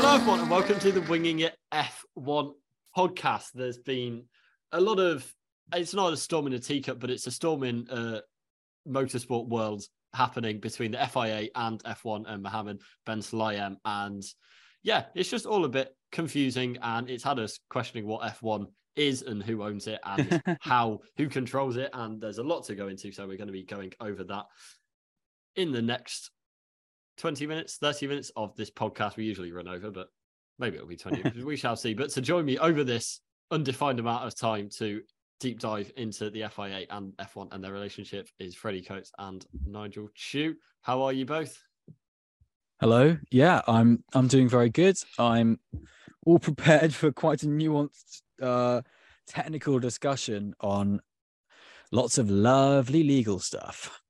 Hello, everyone, and welcome to the Winging It F1 podcast. There's been a lot of, it's not a storm in a teacup, but it's a storm in uh, motorsport world happening between the FIA and F1 and Mohammed Ben Sulayem. And yeah, it's just all a bit confusing. And it's had us questioning what F1 is and who owns it and how, who controls it. And there's a lot to go into. So we're going to be going over that in the next 20 minutes, 30 minutes of this podcast. We usually run over, but maybe it'll be 20. we shall see. But to join me over this undefined amount of time to deep dive into the FIA and F1 and their relationship is Freddie Coates and Nigel Chu. How are you both? Hello. Yeah, I'm I'm doing very good. I'm all prepared for quite a nuanced uh technical discussion on lots of lovely legal stuff.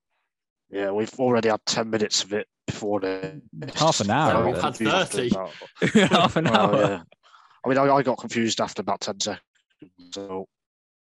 Yeah, we've already had 10 minutes of it before the Half an hour. we've had 30. Half an hour. Oh, yeah. I mean, I, I got confused after about 10 seconds. So,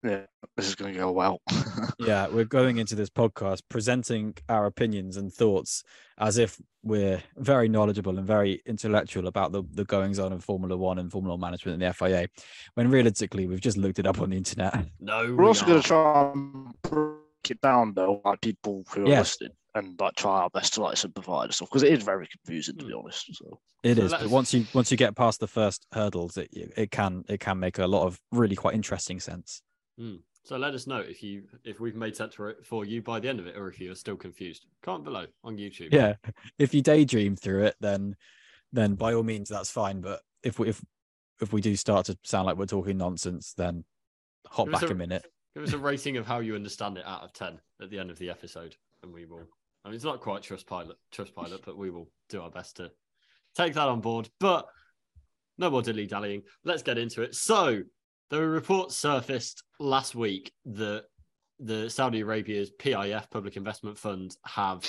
yeah, this is going to go well. yeah, we're going into this podcast presenting our opinions and thoughts as if we're very knowledgeable and very intellectual about the, the goings on of Formula One and Formula One management and the FIA, when realistically we've just looked it up on the internet. No, We're also going to try and break it down, though, like people who are Yeah. listening and like try our best to like simplify the stuff because it is very confusing, to be hmm. honest. So, It So is, but once you once you get past the first hurdles, it it can it can make a lot of really quite interesting sense. Hmm. So let us know if you if we've made sense for it for you by the end of it, or if you are still confused. Comment below on YouTube. Yeah, if you daydream through it, then then by all means that's fine. But if we if if we do start to sound like we're talking nonsense, then hop back a- a minute. Give us a rating of how you understand it out of ten at the end of the episode, and we will. I mean, it's not quite Trustpilot, trust pilot, but we will do our best to take that on board. But no more dilly dallying. Let's get into it. So there were reports surfaced last week that the Saudi Arabia's PIF, Public Investment Fund, have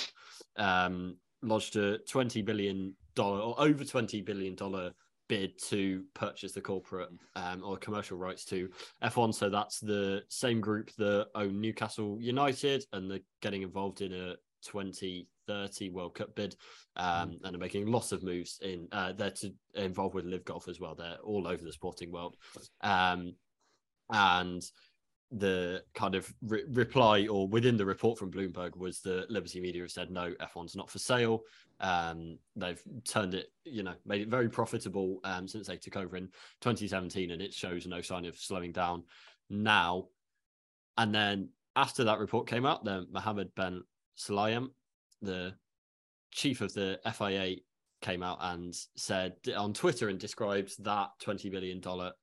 um, lodged a twenty billion dollar or over twenty billion dollar bid to purchase the corporate um, or commercial rights to F1. So that's the same group that own Newcastle United and they're getting involved in a 2030 World Cup bid um, and are making lots of moves in. Uh, they're to, involved with LIV Golf as well. They're all over the sporting world. Um, and the kind of re- reply or within the report from Bloomberg was that Liberty Media have said no, F1's not for sale. Um, they've turned it, you know, made it very profitable um, since they took over in 2017, and it shows no sign of slowing down now. And then after that report came out, then Mohammed Ben Sulayem, the chief of the FIA, came out and said on Twitter and described that $20 billion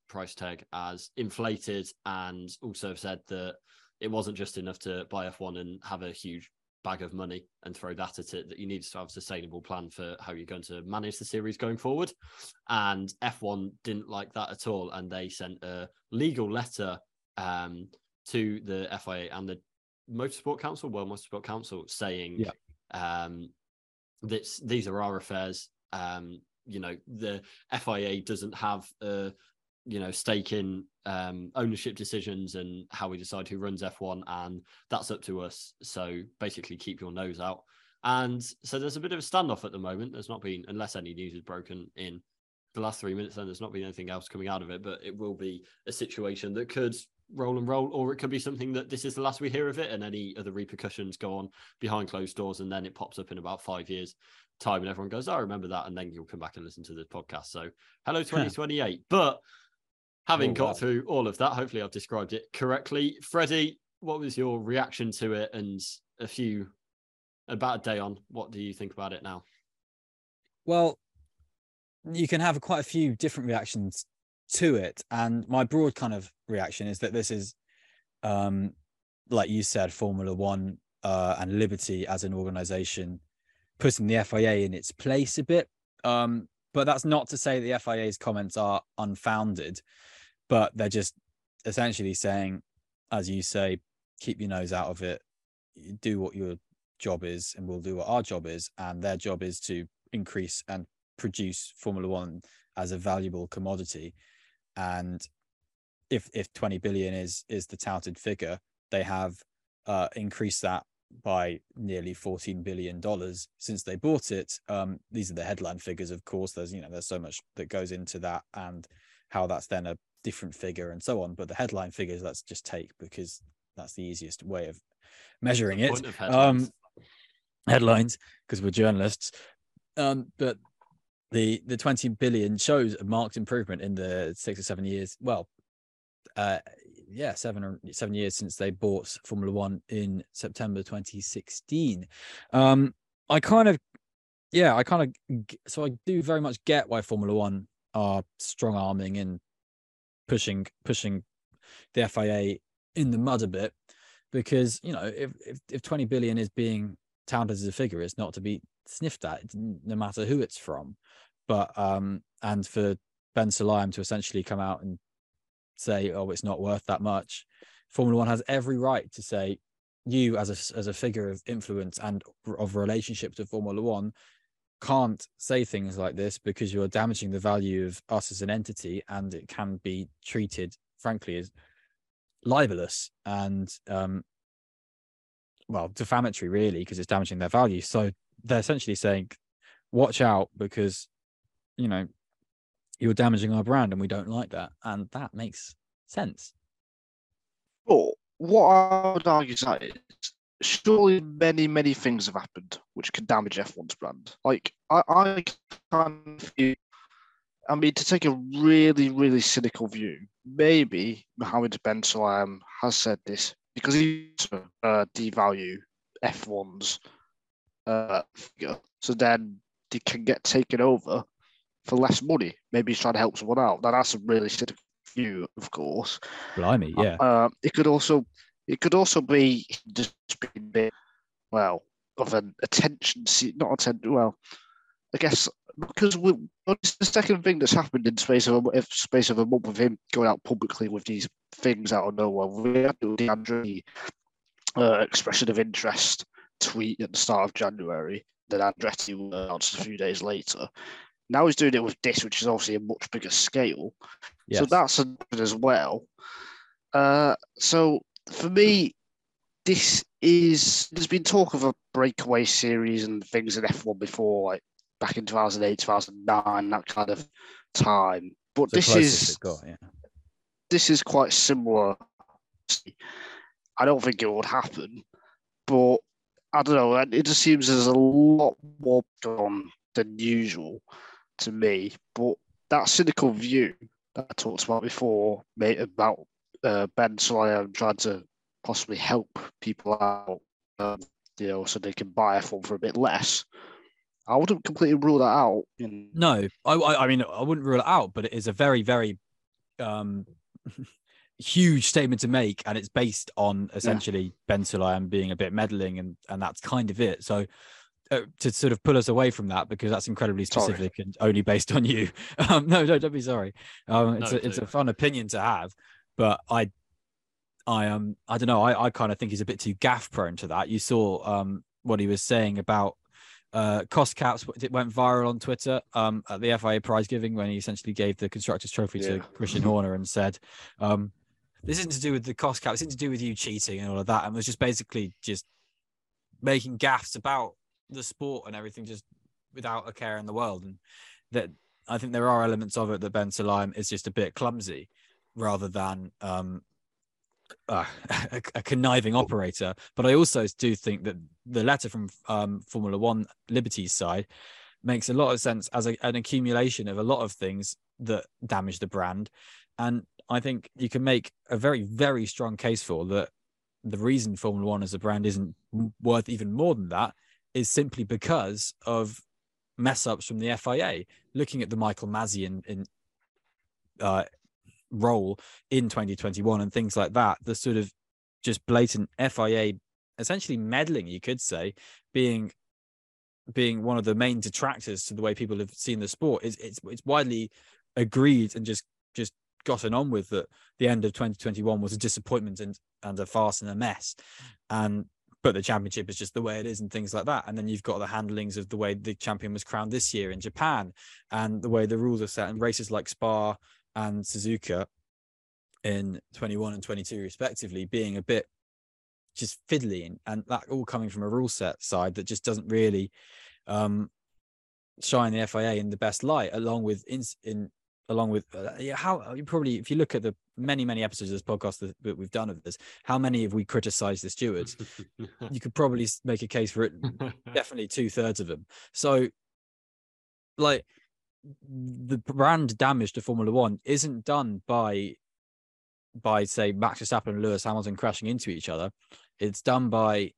price tag as inflated and also said that it wasn't just enough to buy F1 and have a huge bag of money and throw that at it, that you need to have a sustainable plan for how you're going to manage the series going forward. And F1 didn't like that at all. And they sent a legal letter um, to the FIA and the Motorsport Council, World Motorsport Council, saying Yeah. um, this, these are our affairs. Um, you know, the FIA doesn't have a you know stake in um, ownership decisions and how we decide who runs F1, and that's up to us. So basically, keep your nose out. And so there's a bit of a standoff at the moment. There's not been, unless any news is broken in the last three minutes, then there's not been anything else coming out of it. But it will be a situation that could roll and roll, or it could be something that this is the last we hear of it, and any other repercussions go on behind closed doors, and then it pops up in about five years' time, and everyone goes, "I remember that," and then you'll come back and listen to this podcast. So, hello 2028. But having Oh, got wow. through all of that, hopefully I've described it correctly. Freddie, what was your reaction to it? And a few about a day on, what do you think about it now? Well, you can have quite a few different reactions to it, and my broad kind of reaction is that this is, um, like you said, Formula One uh, and Liberty as an organization putting the FIA in its place a bit. Um, but that's not to say the FIA's comments are unfounded, but they're just essentially saying, as you say, keep your nose out of it, do what your job is, and we'll do what our job is. And their job is to increase and produce Formula One as a valuable commodity. And if if 20 billion is is the touted figure, they have uh, increased that by nearly 14 billion dollars since they bought it. Um these are the headline figures of course. There's you know there's so much that goes into that and how that's then a different figure and so on. But the headline figures let's just take because that's the easiest way of measuring it. of um headlines. headlines because we're journalists. Um but the the 20 billion shows a marked improvement in the six or seven years well uh yeah seven or seven years since they bought formula one in september 2016 um i kind of yeah i kind of so i do very much get why formula one are strong arming and pushing pushing the fia in the mud a bit because you know if if, if 20 billion is being touted as a figure it's not to be sniffed at no matter who it's from. But um and for ben Sulayem to essentially come out and say oh it's not worth that much formula one has every right to say you as a as a figure of influence and of relationship to formula one can't say things like this because you're damaging the value of us as an entity and it can be treated frankly as libelous and um well defamatory really because it's damaging their value. So they're essentially saying watch out because you know you're damaging our brand and we don't like that and that makes sense But what I would argue is that is surely many, many things have happened which can damage F1's brand. Like I, I of feel, I mean, to take a really, really cynical view, maybe Mohammed Ben Sulayem has said this because he uh, devalue F1's uh, figure, so then they can get taken over for less money. Maybe he's trying to help someone out. Now that's a really cynical view, of course. blimey yeah Uh, it could also it could also be just being a bit well of an attention se- not attention well I guess because we, it's the second thing that's happened in space of a, if space of a month with him going out publicly with these things out of nowhere. We had the Andretti uh, expression of interest tweet at the start of January that Andretti announced a few days later. Now he's doing it with this, which is obviously a much bigger scale. So that's as well. Uh, so for me, this is there's been talk of a breakaway series and things in F1 before, like back in 2008, 2009, that kind of time. But the this is got, yeah this is quite similar. I don't think it would happen, but I don't know. It just seems there's a lot more on than usual to me. But that cynical view that I talked about before, mate, about uh, Ben Sulayem trying to possibly help people out, um, you know, so they can buy a phone for a bit less. I wouldn't completely rule that out. No, I, I I mean I wouldn't rule it out, but it is a very very um huge statement to make, and it's based on essentially Ben Sulayem being a bit meddling, and and that's kind of it. So. Uh, to sort of pull us away from that because that's incredibly Sorry. specific and only based on you. Um, no, no, don't be sorry. Um, it's No, a, it's a fun opinion to have, but I, I um, I don't know. I, I kind of think he's a bit too gaff prone to that. You saw um what he was saying about uh, cost caps it went viral on Twitter um, at the FIA prize giving when he essentially gave the constructors trophy to Christian Horner and said, um, "This isn't to do with the cost cap. It's to do with you cheating and all of that." And was just basically just making gaffes about the sport and everything, just without a care in the world. And that I think there are elements of it that Ben Sulayem is just a bit clumsy, rather than um, uh, a, a conniving operator. But I also do think that the letter from um, Formula One Liberty's side makes a lot of sense as a, an accumulation of a lot of things that damage the brand. And I think you can make a very, very strong case for that. The reason Formula One as a brand isn't worth even more than that is simply because of mess ups from the FIA. Looking at the Michael Masi in, in uh, role in 2021 and things like that, the sort of just blatant FIA essentially meddling, you could say, being being one of the main detractors to the way people have seen the sport is it's it's widely agreed and just just gotten on with that the end of 2021 was a disappointment and and a farce and a mess. And but the championship is just the way it is and things like that. And then you've got the handlings of the way the champion was crowned this year in Japan and the way the rules are set in races like Spa and Suzuka in 21 and 22 respectively being a bit just fiddly and, and that all coming from a rule set side that just doesn't really um shine the FIA in the best light along with in, in along with uh, how you probably if you look at the many many episodes of this podcast that, that we've done of this how many have we criticized the stewards? You could probably make a case for it definitely two-thirds of them. So like the brand damage to formula one isn't done by by say max verstappen and lewis hamilton crashing into each other. It's done by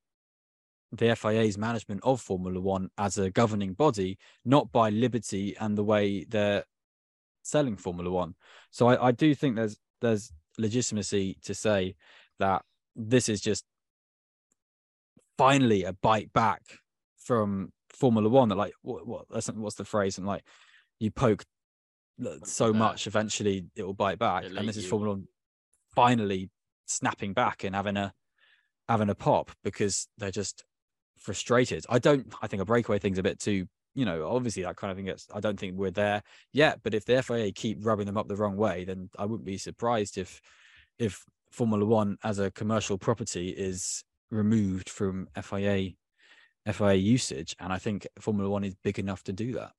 the FIA's management of Formula One as a governing body, not by Liberty and the way they're selling Formula One. So I, I do think there's there's legitimacy to say that this is just finally a bite back from Formula One. That like what, what what's the phrase? And like you poke so much, eventually it will bite back. And this is Formula One finally snapping back and having a having a pop because they're just frustrated. I don't. I think a breakaway thing's a bit too. You know, obviously that kind of thing. Gets, I don't think we're there yet. But if the FIA keep rubbing them up the wrong way, then I wouldn't be surprised if if Formula One as a commercial property is removed from FIA FIA usage. And I think Formula One is big enough to do that.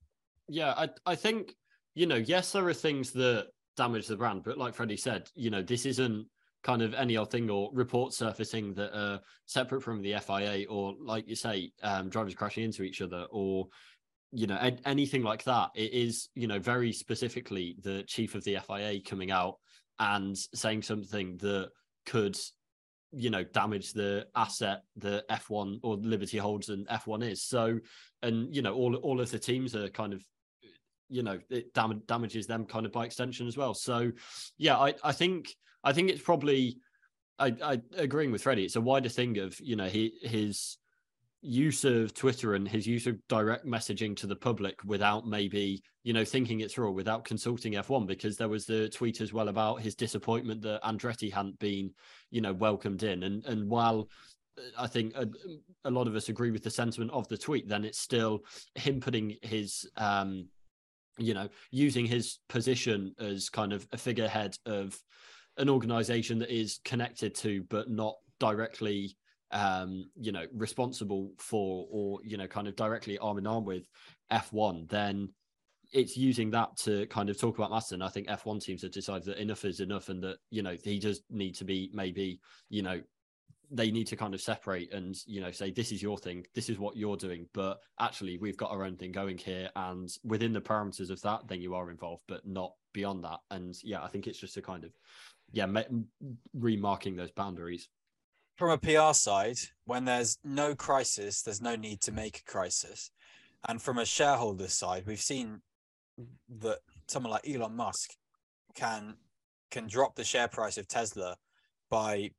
Yeah, I I think you know, yes, there are things that damage the brand, but like Freddie said, you know, this isn't kind of any old thing or reports surfacing that are separate from the FIA or like you say, um, drivers crashing into each other or you know anything like that. It is you know very specifically the chief of the FIA coming out and saying something that could you know damage the asset the F1 or Liberty holds and F1 is. So and you know all all of the teams are kind of you know it dam- damages them kind of by extension as well. So yeah, I I think I think it's probably I, I agreeing with Freddie. It's a wider thing of you know he his use of Twitter and his use of direct messaging to the public without maybe you know thinking it through without consulting F1 because there was the tweet as well about his disappointment that Andretti hadn't been you know welcomed in. And and while uh, I think a, a lot of us agree with the sentiment of the tweet then it's still him putting his um you know using his position as kind of a figurehead of an organization that is connected to but not directly um you know responsible for or you know kind of directly arm in arm with f1 then it's using that to kind of talk about Maston. I think F1 teams have decided that enough is enough and that, you know, he does need to be maybe, you know, they need to kind of separate and, you know, say, this is your thing, this is what you're doing. But actually, we've got our own thing going here. And within the parameters of that, then you are involved, but not beyond that. And yeah, I think it's just a kind of yeah, remarking those boundaries. From a PR side, when there's no crisis, there's no need to make a crisis. And from a shareholder side, we've seen that someone like Elon Musk can can drop the share price of Tesla by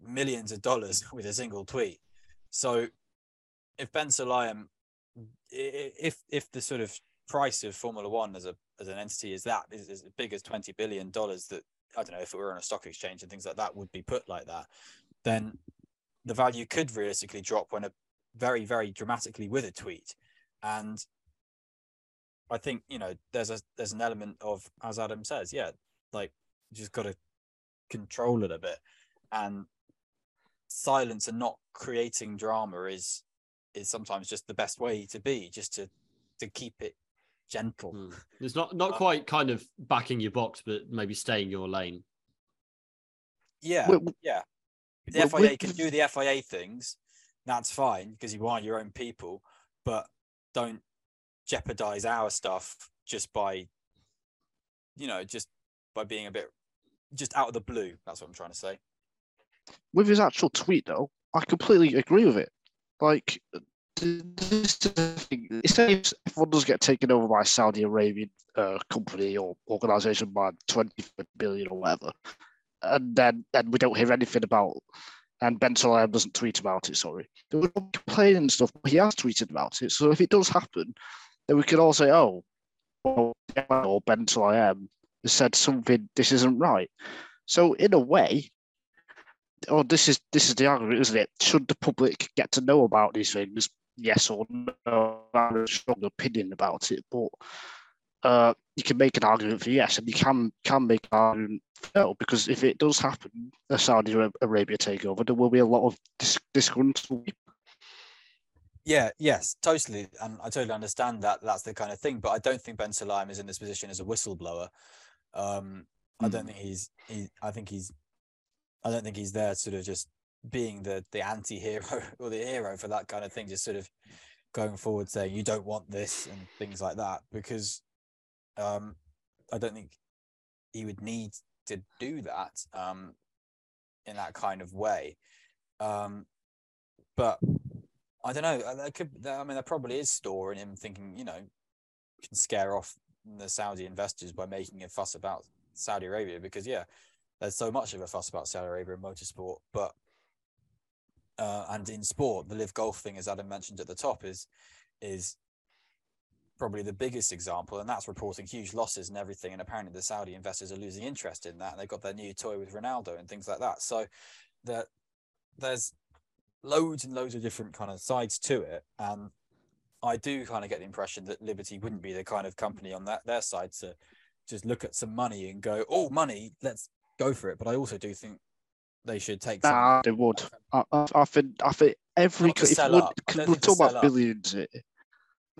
millions of dollars with a single tweet. So if Ben Sulayem, if if the sort of price of Formula One as a as an entity is that is, is as big as twenty billion dollars that I don't know if it were on a stock exchange and things like that would be put like that, then the value could realistically drop when a very very dramatically with a tweet, and I think you know there's a there's an element of as Adam says, yeah, like you just got to control it a bit, and silence and not creating drama is is sometimes just the best way to be, just to to keep it gentle. Mm. It's not not uh, quite kind of backing your box, but maybe staying your lane. Yeah, well, yeah. The well, FIA can do the FIA things. That's fine because you are your own people, but don't jeopardize our stuff just by, you know, just by being a bit just out of the blue. That's what I'm trying to say. With his actual tweet, though, I completely agree with it. Like this say if one does get taken over by a Saudi Arabian uh, company or organization by 20 billion or whatever, and then then we don't hear anything about, and Ben Sulayem doesn't tweet about it, sorry. They would complain and stuff, but he has tweeted about it. So if it does happen, then we could all say, oh, well, Ben Sulayem has said something, this isn't right. So in a way, oh, this is this is the argument, isn't it? Should the public get to know about these things yes or no. I have a strong opinion about it, but uh, you can make an argument for yes, and you can can make an argument for no, because if it does happen, a Saudi Arabia takeover, there will be a lot of dis- disgruntled. Yeah, yes, totally, and I totally understand that. That's the kind of thing, but I don't think Ben Sulayem is in this position as a whistleblower. Um, I don't think he's he. I think he's. I don't think he's there, sort of just being the the anti-hero or the hero for that kind of thing. Just sort of going forward saying you don't want this and things like that because um, I don't think he would need to do that um, in that kind of way. Um, but I don't know. There could, I mean, there probably is store in him thinking, you know, can scare off the Saudi investors by making a fuss about Saudi Arabia because, yeah, there's so much of a fuss about Saudi Arabia in motorsport, but uh, and in sport, the LIV Golf thing, as Adam mentioned at the top, is is probably the biggest example, and that's reporting huge losses and everything. And apparently, the Saudi investors are losing interest in that, and they've got their new toy with Ronaldo and things like that. So that there's loads and loads of different kind of sides to it, and I do kind of get the impression that Liberty wouldn't be the kind of company on that their side to just look at some money and go, "Oh, money, let's go for it." But I also do think they should take. Nah, they would. I, I, think. I think every. If we, we're talking about billions.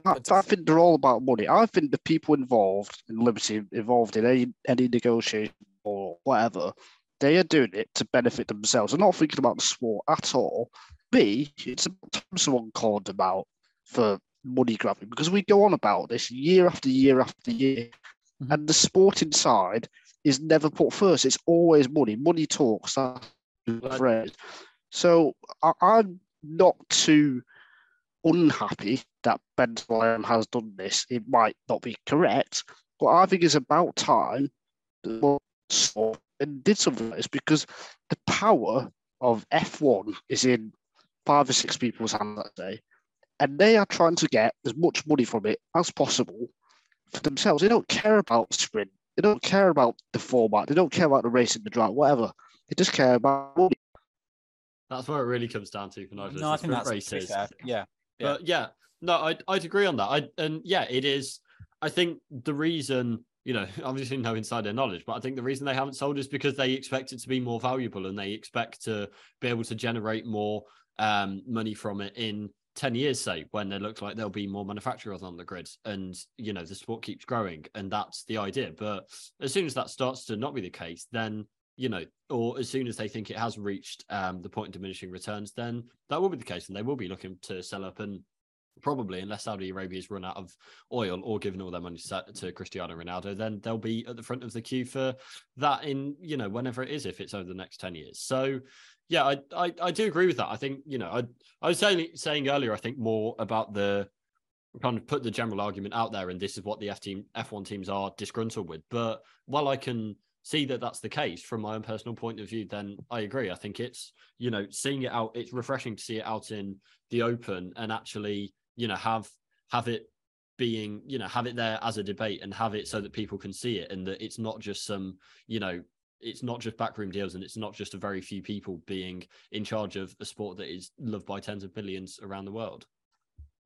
I, think they're all about money. I think the people involved in Liberty, involved in any any negotiation or whatever, they are doing it to benefit themselves. They're not thinking about the sport at all. B, it's about someone called them out for money grabbing because we go on about this year after year after year, mm-hmm. and the sporting side is never put first. It's always money. Money talks. That's phrase. So I, I'm not too unhappy that Ben Sulayem has done this. It might not be correct, but I think it's about time and did something like this because the power of F1 is in five or six people's hands that day, and they are trying to get as much money from it as possible for themselves. They don't care about sprint. They don't care about the format. They don't care about the racing, the drive, whatever. They just care about money. That's where it really comes down to. No, I think that's races. Yeah, yeah. But yeah, no, I'd, I'd agree on that. I and yeah, it is. I think the reason, you know, obviously no insider knowledge, but I think the reason they haven't sold is because they expect it to be more valuable and they expect to be able to generate more um, money from it in 10 years, say, when it looks like there'll be more manufacturers on the grid and, you know, the sport keeps growing. And that's the idea. But as soon as that starts to not be the case, then you know, or as soon as they think it has reached um, the point of diminishing returns, then that will be the case, and they will be looking to sell up. And probably, unless Saudi Arabia's run out of oil or given all their money to, Cristiano Ronaldo, then they'll be at the front of the queue for that in you know whenever it is, if it's over the next ten years. So, yeah, I I, I do agree with that. I think you know I I was saying saying earlier, I think more about the kind of put the general argument out there, and this is what the F team F1 teams are disgruntled with. But while I can see that that's the case from my own personal point of view, then I agree. I think it's, you know, seeing it out, it's refreshing to see it out in the open and actually, you know, have have it being, you know, have it there as a debate and have it so that people can see it and that it's not just some, you know, it's not just backroom deals and it's not just a very few people being in charge of a sport that is loved by tens of billions around the world.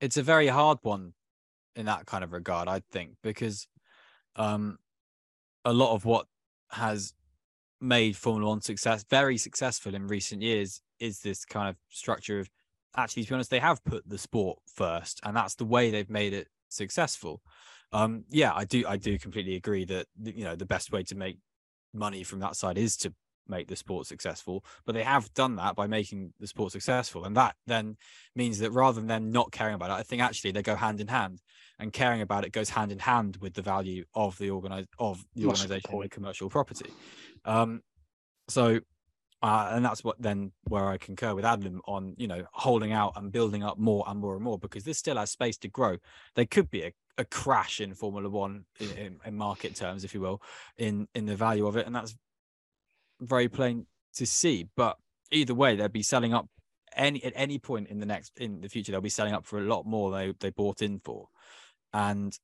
It's a very hard one in that kind of regard, I think, because um a lot of what has made Formula One success very successful in recent years is this kind of structure of actually, to be honest, they have put the sport first, and that's the way they've made it successful. Um, yeah, I do, I do completely agree that you know the best way to make money from that side is to make the sport successful but they have done that by making the sport successful and that then means that rather than them not caring about it i think actually they go hand in hand and caring about it goes hand in hand with the value of the organize of the organization the commercial property um so uh, and that's what then where I concur with Adam on you know holding out and building up more and more and more because this still has space to grow. There could be a, a crash in Formula One in, in, in, market terms, if you will, in in the value of it, and that's very plain to see. But either way, they'll be selling up any at any point in the next in the future. They'll be selling up for a lot more they they bought in for, and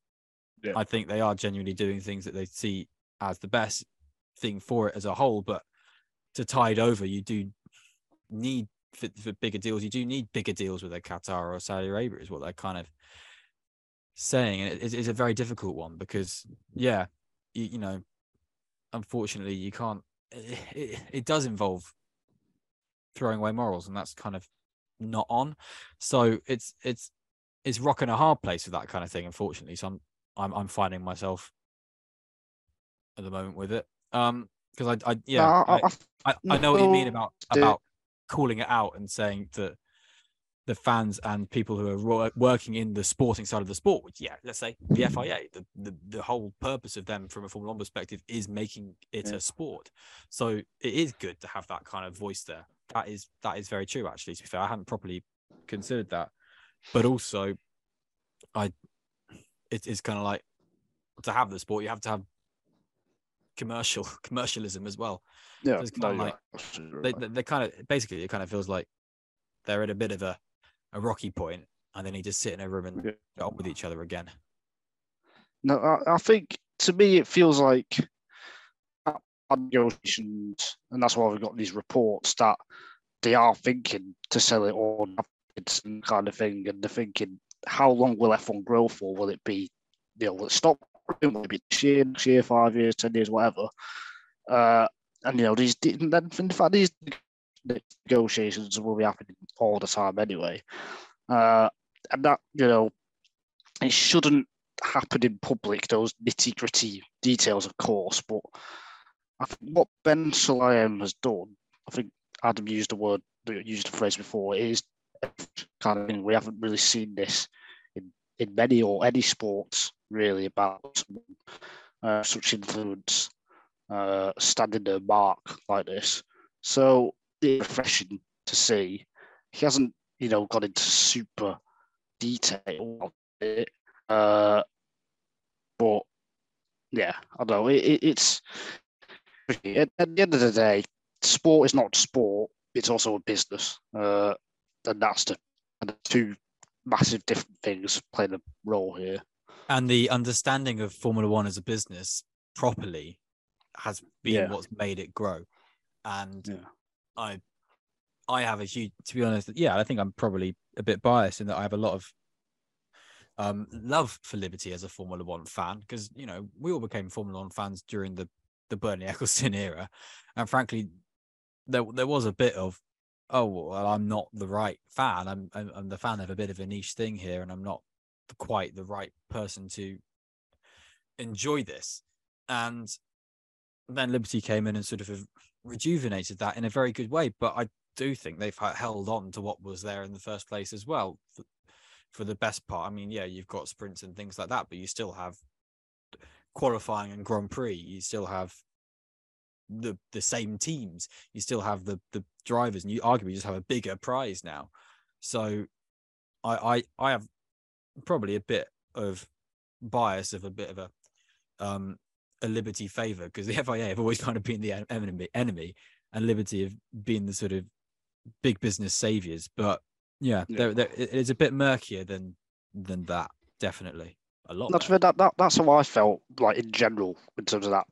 yeah. I think they are genuinely doing things that they see as the best thing for it as a whole. But to tide over, you do need for, for bigger deals. You do need bigger deals with a Qatar or Saudi Arabia. Is what they're kind of saying, and it is a very difficult one because, yeah, you, you know, unfortunately, you can't. It, it, it does involve throwing away morals, and that's kind of not on. So it's it's it's rocking a hard place with that kind of thing. Unfortunately, so I'm I'm I'm finding myself at the moment with it. Um, because I I yeah No, I- I, I- I, know what you mean no, about about calling it out and saying that the fans and people who are ro- working in the sporting side of the sport, which yeah, let's say the FIA, the, the the whole purpose of them from a Formula One perspective is making it Yeah. a sport. So it is good to have that kind of voice there. That is that is very true. Actually, to be fair, I hadn't properly considered that, but also, I it is kind of like to have the sport, you have to have commercial commercialism as well Yeah, no, oh, you're like- they, right. they, they kind of basically it kind of feels like they're at a bit of a, a rocky point and they need to sit in a room and Yeah. get on with each other again. No, I, I think to me it feels like negotiations, and that's why we've got these reports that they are thinking to sell it on it's kind of thing, and they're thinking how long will F1 grow for? Will it be, you know, will it stop? It be this year, next year, five years, ten years, whatever? Uh, and you know, these then in fact these negotiations will be happening all the time anyway. Uh, and that you know, it shouldn't happen in public, those nitty gritty details, of course. But I think what Ben Sulayem has done, I think Adam used the word, used the phrase before, is kind of thing. We haven't really seen this in, in many or any sports really about uh, such influence uh, standing their mark like this. So it's refreshing to see. He hasn't, you know, got into super detail it. Uh, but yeah, I don't know. It, it, it's at, at the end of the day, sport is not sport. It's also a business, uh, and that's the, the two massive different things playing a role here. And the understanding of Formula One as a business properly has been Yeah. what's made it grow. And Yeah. I I have a huge to be honest, yeah, I think I'm probably a bit biased in that I have a lot of um love for Liberty as a Formula One fan because you know we all became Formula One fans during the the Bernie Ecclestone era, and frankly, there there was a bit of oh well I'm not the right fan. I'm I'm, I'm the fan of a bit of a niche thing here, and I'm not quite the right person to enjoy this. And then Liberty came in and sort of rejuvenated that in a very good way. But I do think they've held on to what was there in the first place as well for, for the best part. I mean, yeah, you've got sprints and things like that, but you still have qualifying and Grand Prix. You still have the the same teams. You still have the the drivers, and you arguably just have a bigger prize now. So, I I I have probably a bit of bias of a bit of a um a Liberty favor because the FIA have always kind of been the enemy enemy and Liberty have been the sort of big business saviors. But yeah, Yeah. They're, they're, it is a bit murkier than than that. Definitely a lot. That's that, that that's how I felt like in general in terms of that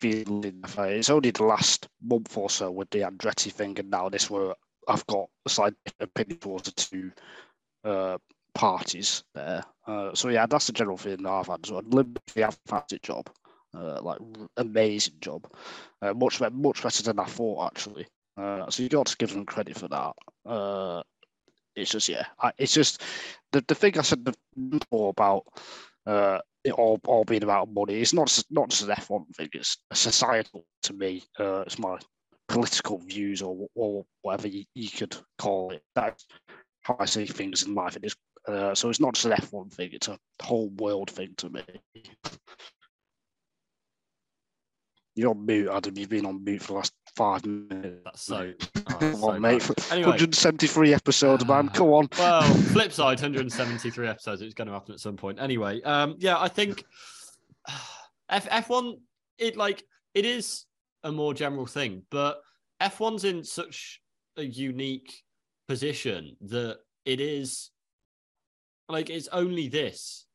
feeling. It's only the last month or so with the Andretti thing, and now this where I've got a slight opinion towards the two uh, parties there. Uh, so yeah, that's the general feeling I've had. So Liberty have a fantastic job, uh, like amazing job, uh, much much better than I thought actually. Uh, so you got to give them credit for that. Uh, it's just yeah, I, it's just the, the thing I said before about uh, it all, all being about money. It's not just, not just an F1 thing. It's a societal to me. Uh, it's my political views or or whatever you, you could call it. That's how I see things in life. It is uh, so it's not just an F1 thing. It's a whole world thing to me. You're on mute, Adam. You've been on mute for the last five minutes. That's so. oh, Come so on, mate. Anyway, 173 episodes, man. Come on. well, flip side, 173 episodes. It's going to happen at some point. Anyway, um, yeah, I think F F1 it like it is a more general thing, but F1's in such a unique position that it is like it's only this.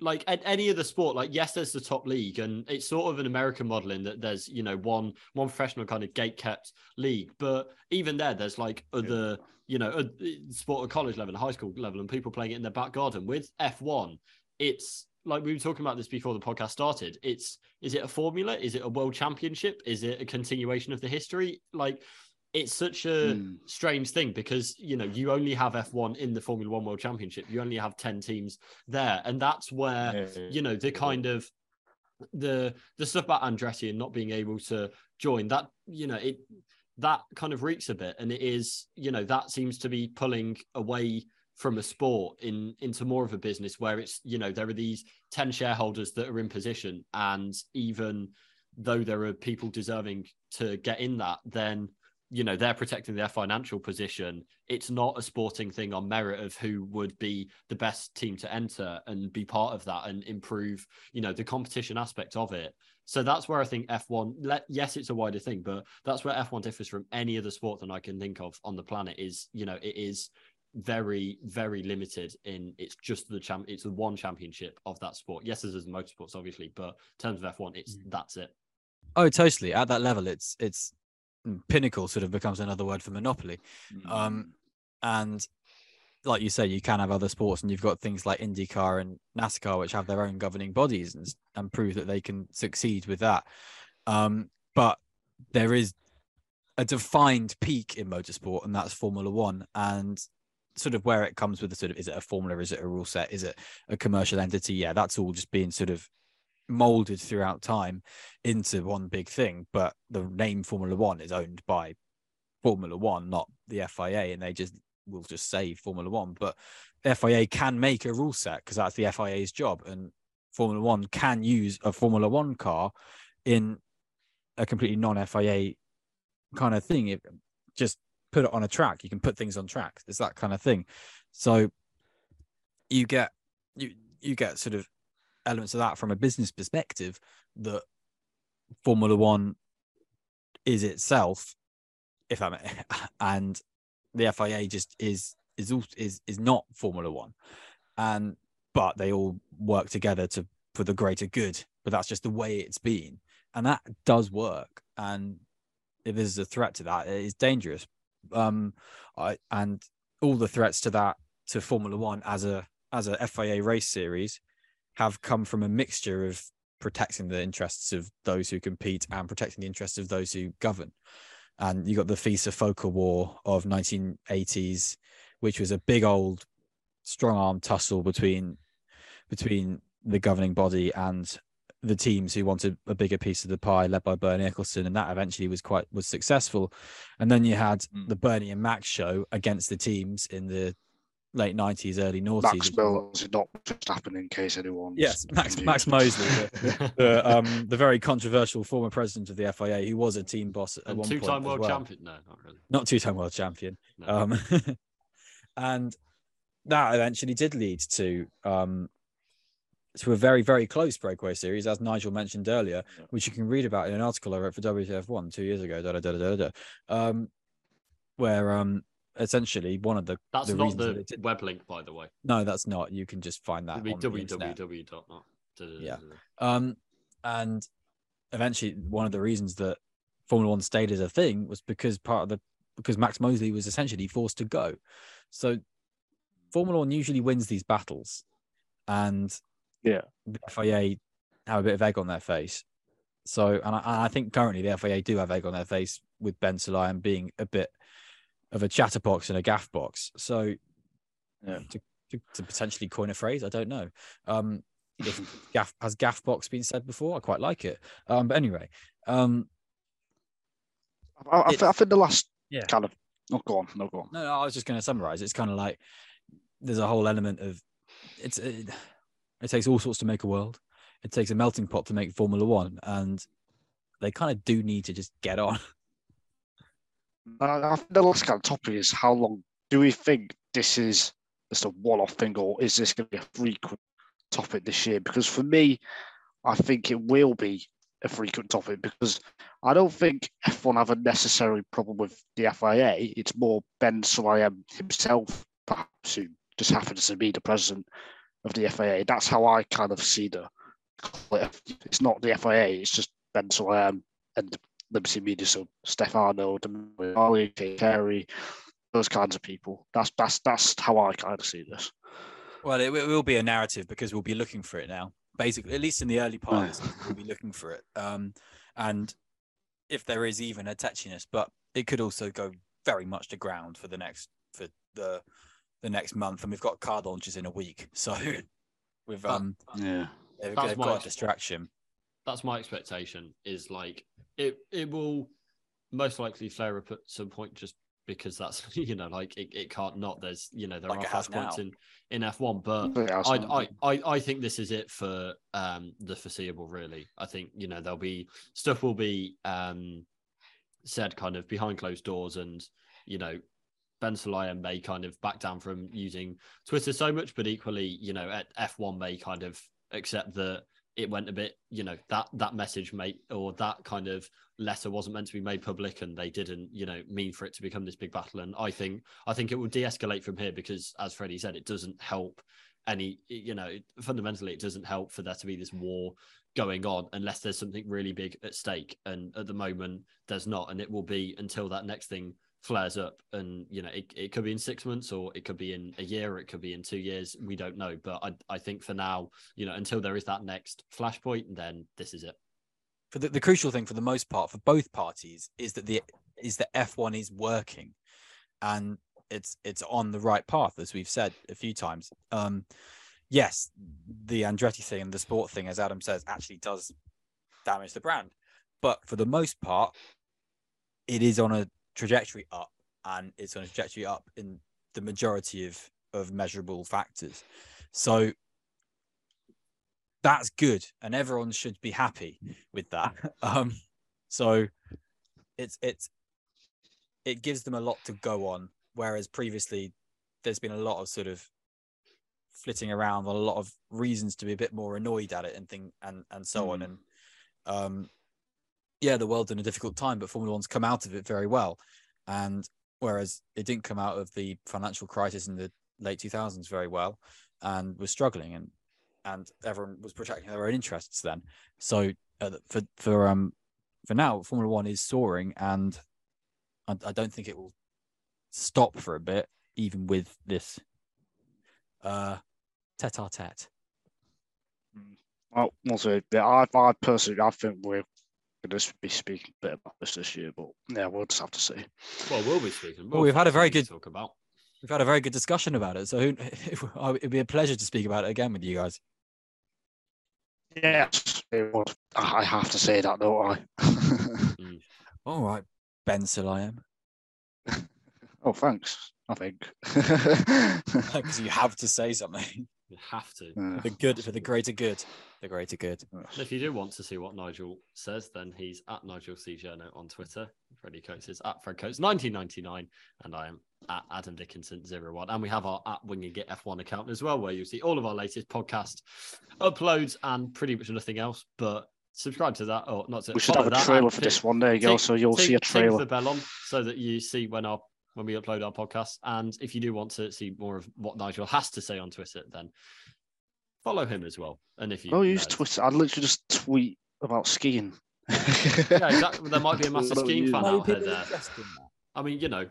Like at any other sport like yes there's the top league and it's sort of an american model in that there's you know one one professional kind of gate kept league. But even there there's like other you know a, sport at college level and high school level and people playing it in their back garden. With f1 it's like we were talking about this before the podcast started it's is it a formula? Is it a world championship? Is it a continuation of the history? Like it's such a Hmm. strange thing because you know you only have F1 in the Formula One World Championship. You only have ten teams there, and that's where you know the kind of the the stuff about Andretti and not being able to join that you know it that kind of reeks a bit, and it is you know that seems to be pulling away from a sport in into more of a business where it's you know there are these 10 shareholders that are in position and even though there are people deserving to get in that then you know they're protecting their financial position it's not a sporting thing on merit of who would be the best team to enter and be part of that and improve you know the competition aspect of it. So that's where i think f1 let, yes it's a wider thing but that's where f1 differs from any other sport that i can think of on the planet is you know it is very very limited in it's just the champ it's the one championship of that sport. Yes there's motorsports obviously but in terms of f1 it's that's it. Oh, totally. At that level, it's it's mm, pinnacle sort of becomes another word for monopoly. Um, and like you say, you can have other sports, and you've got things like IndyCar and NASCAR, which have their own governing bodies and and prove that they can succeed with that. Um, but there is a defined peak in motorsport, and that's Formula One, and sort of where it comes with the sort of is it a formula, is it a rule set, is it a commercial entity? Yeah, that's all just being sort of molded throughout time into one big thing. But the name Formula One is owned by Formula One, not the FIA, and they just will just say Formula One. But FIA can make a rule set because that's the FIA's job, and Formula One can use a Formula One car in a completely non-FIA kind of thing. Just put it on a track, you can put things on tracks. It's that kind of thing. So you get you you get sort of elements of that from a business perspective that Formula One is itself, if ma- and the FIA just is is is is not Formula One, and but they all work together to for the greater good. But that's just the way it's been, and that does work. And if there's a threat to that, it is dangerous. Um, I and all the threats to that to Formula One as a as a FIA race series have come from a mixture of protecting the interests of those who compete and protecting the interests of those who govern. And you got the FISA FOCA war of 1980s, which was a big old strong arm tussle between between the governing body and the teams who wanted a bigger piece of the pie, led by Bernie Ecclestone, and that eventually was quite was successful. And then you had Mm. the Bernie and Max show against the teams in the late nineties, early noughties. Max which was- Mills is not just happening in case anyone. Yes, Max Max Mosley, the, the um the very controversial former president of the FIA, who was a team boss at and one two-time point as world well. champion no not really not two-time world champion. No. Um, and that eventually did lead to um to a very very close breakaway series, as Nigel mentioned earlier, Yeah. which you can read about in an article I wrote for WTF One two years ago. Da, da, da, da, da, da, um, where um essentially one of the that's the not reasons that the it web link by the way no, that's not. You can just find that It'd be on the internet. www Yeah. Um, and eventually, one of the reasons that Formula One stayed as a thing was because part of the because Max Mosley was essentially forced to go. So Formula One usually wins these battles, and Yeah. the FIA have a bit of egg on their face. So, and I, I think currently the FIA do have egg on their face with Ben Sulayem being a bit of a chatterbox and a gaff box. So, Yeah. to, to, to potentially coin a phrase, I don't know. Um, if gaff has gaff box been said before? I quite like it. Um, but anyway, um, I, I, thi- I think the last Yeah. kind of. Oh, go on. No, go on. no, no, I was just going to summarize. It's kind of like there's a whole element of it's it, it takes all sorts to make a world. It takes a melting pot to make Formula One, and they kind of do need to just get on. Think the last kind of topic is how long do we think this is just a one-off thing, or is this going to be a frequent topic this year? Because for me, I think it will be a frequent topic because I don't think F1 have a necessary problem with the FIA. It's more Ben Sulayem himself, perhaps, who just happens to be the president, of the FIA. That's how I kind of see the. It's not the FIA. It's just Ben Sulayem and Liberty Media. So Stefano, Domenicali, Carey, those kinds of people. That's that's that's how I kind of see this. Well, it, it will be a narrative because we'll be looking for it now. Basically, at least in the early part, of this, we'll be looking for it. Um, and if there is even a touchiness, but it could also go very much to ground for the next for the the next month, and we've got card launches in a week, so we've um Yeah. they've, they've got a distraction. That's my expectation. Is like it. It will most likely flare up at some point, just because that's you know like it, it can't not. There's you know there Like are it points in in F1, but Yeah, I, I, I, I think this is it for um, the foreseeable. Really, I think you know there'll be stuff will be um, said kind of behind closed doors, and you know Ben Sulayem may kind of back down from using Twitter so much, but equally, you know, at F1 may kind of accept that it went a bit, you know, that that message may or that kind of letter wasn't meant to be made public and they didn't, you know, mean for it to become this big battle. And I think I think it will de-escalate from here because as Freddie said, it doesn't help any, you know, fundamentally it doesn't help for there to be this war going on unless there's something really big at stake. And at the moment, there's not. And it will be until that next thing flares up. And, you know, it, it could be in six months or it could be in a year or it could be in two years. We don't know. But I, I think for now, you know, until there is that next flashpoint, then this is it. For the, the crucial thing for the most part for both parties is that the is that F1 is working, and it's it's on the right path as we've said a few times. Um, yes, the Andretti thing and the sport thing, as Adam says, actually does damage the brand, but for the most part, it is on a trajectory up, and it's on a trajectory up in the majority of of measurable factors. So that's good, and everyone should be happy with that. Um, so it's it's it gives them a lot to go on, whereas previously there's been a lot of sort of flitting around, a lot of reasons to be a bit more annoyed at it and thing and and so on. Mm. And um, yeah, the world's in a difficult time, but Formula One's come out of it very well. And whereas it didn't come out of the financial crisis in the late 2000s very well, and was struggling, and and everyone was protecting their own interests then. So uh, for for um for now, Formula One is soaring, and I, I don't think it will stop for a bit, even with this uh tete-a-tete. Well, also, I, I personally, I think we're going to be speaking a bit about this this year, but yeah, we'll just have to see. Well, we'll be speaking. Well, we've had a very good- talk about. We've had a very good discussion about it, so who- it'd be a pleasure to speak about it again with you guys. Yes, it would. I have to say that, don't I? Mm. All right, Ben Sulayem, oh, thanks. I think. because you have to say something. You have to. Yeah. the good for the greater good, the greater good. And if you do want to see what Nigel says, then he's at Nigel C. Journo on Twitter. Freddie Coates is at Fred Coates 1999, and I am at Adam Dickinson 01. And we have our at Winging It F1 account as well, where you'll see all of our latest podcast uploads and pretty much nothing else. But subscribe to that, or not to we should have a trailer and for tick- this one. There you go. tick- So you'll see a tick- tick trailer. the bell on so that you see when our when we upload our podcast. And if you do want to see more of what Nigel has to say on Twitter, then follow him as well. And if you Oh, use Twitter. I literally just tweet about skiing. yeah, exactly. There might be a massive skiing fan out there. there. interested in that. I mean, you know,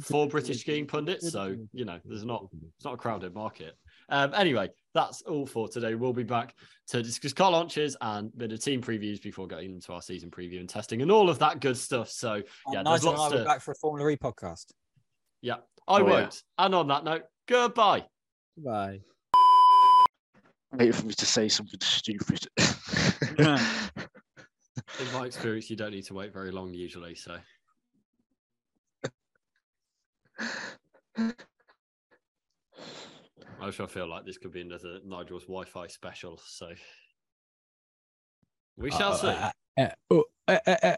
four British skiing pundits, so you know, there's not it's not a crowded market. Um, anyway, that's all for today. We'll be back to discuss car launches and a bit of team previews before getting into our season preview and testing and all of that good stuff. So yeah, there's Nigel and I lots will to. be back for a Formula E podcast. Yeah, I Oh, yeah. won't. And on that note, goodbye. Bye. Wait for me to say something stupid. In my experience, you don't need to wait very long usually. So I also feel like this could be another Nigel's Wi-Fi special. So we shall see. Uh, uh, uh, uh, uh, uh,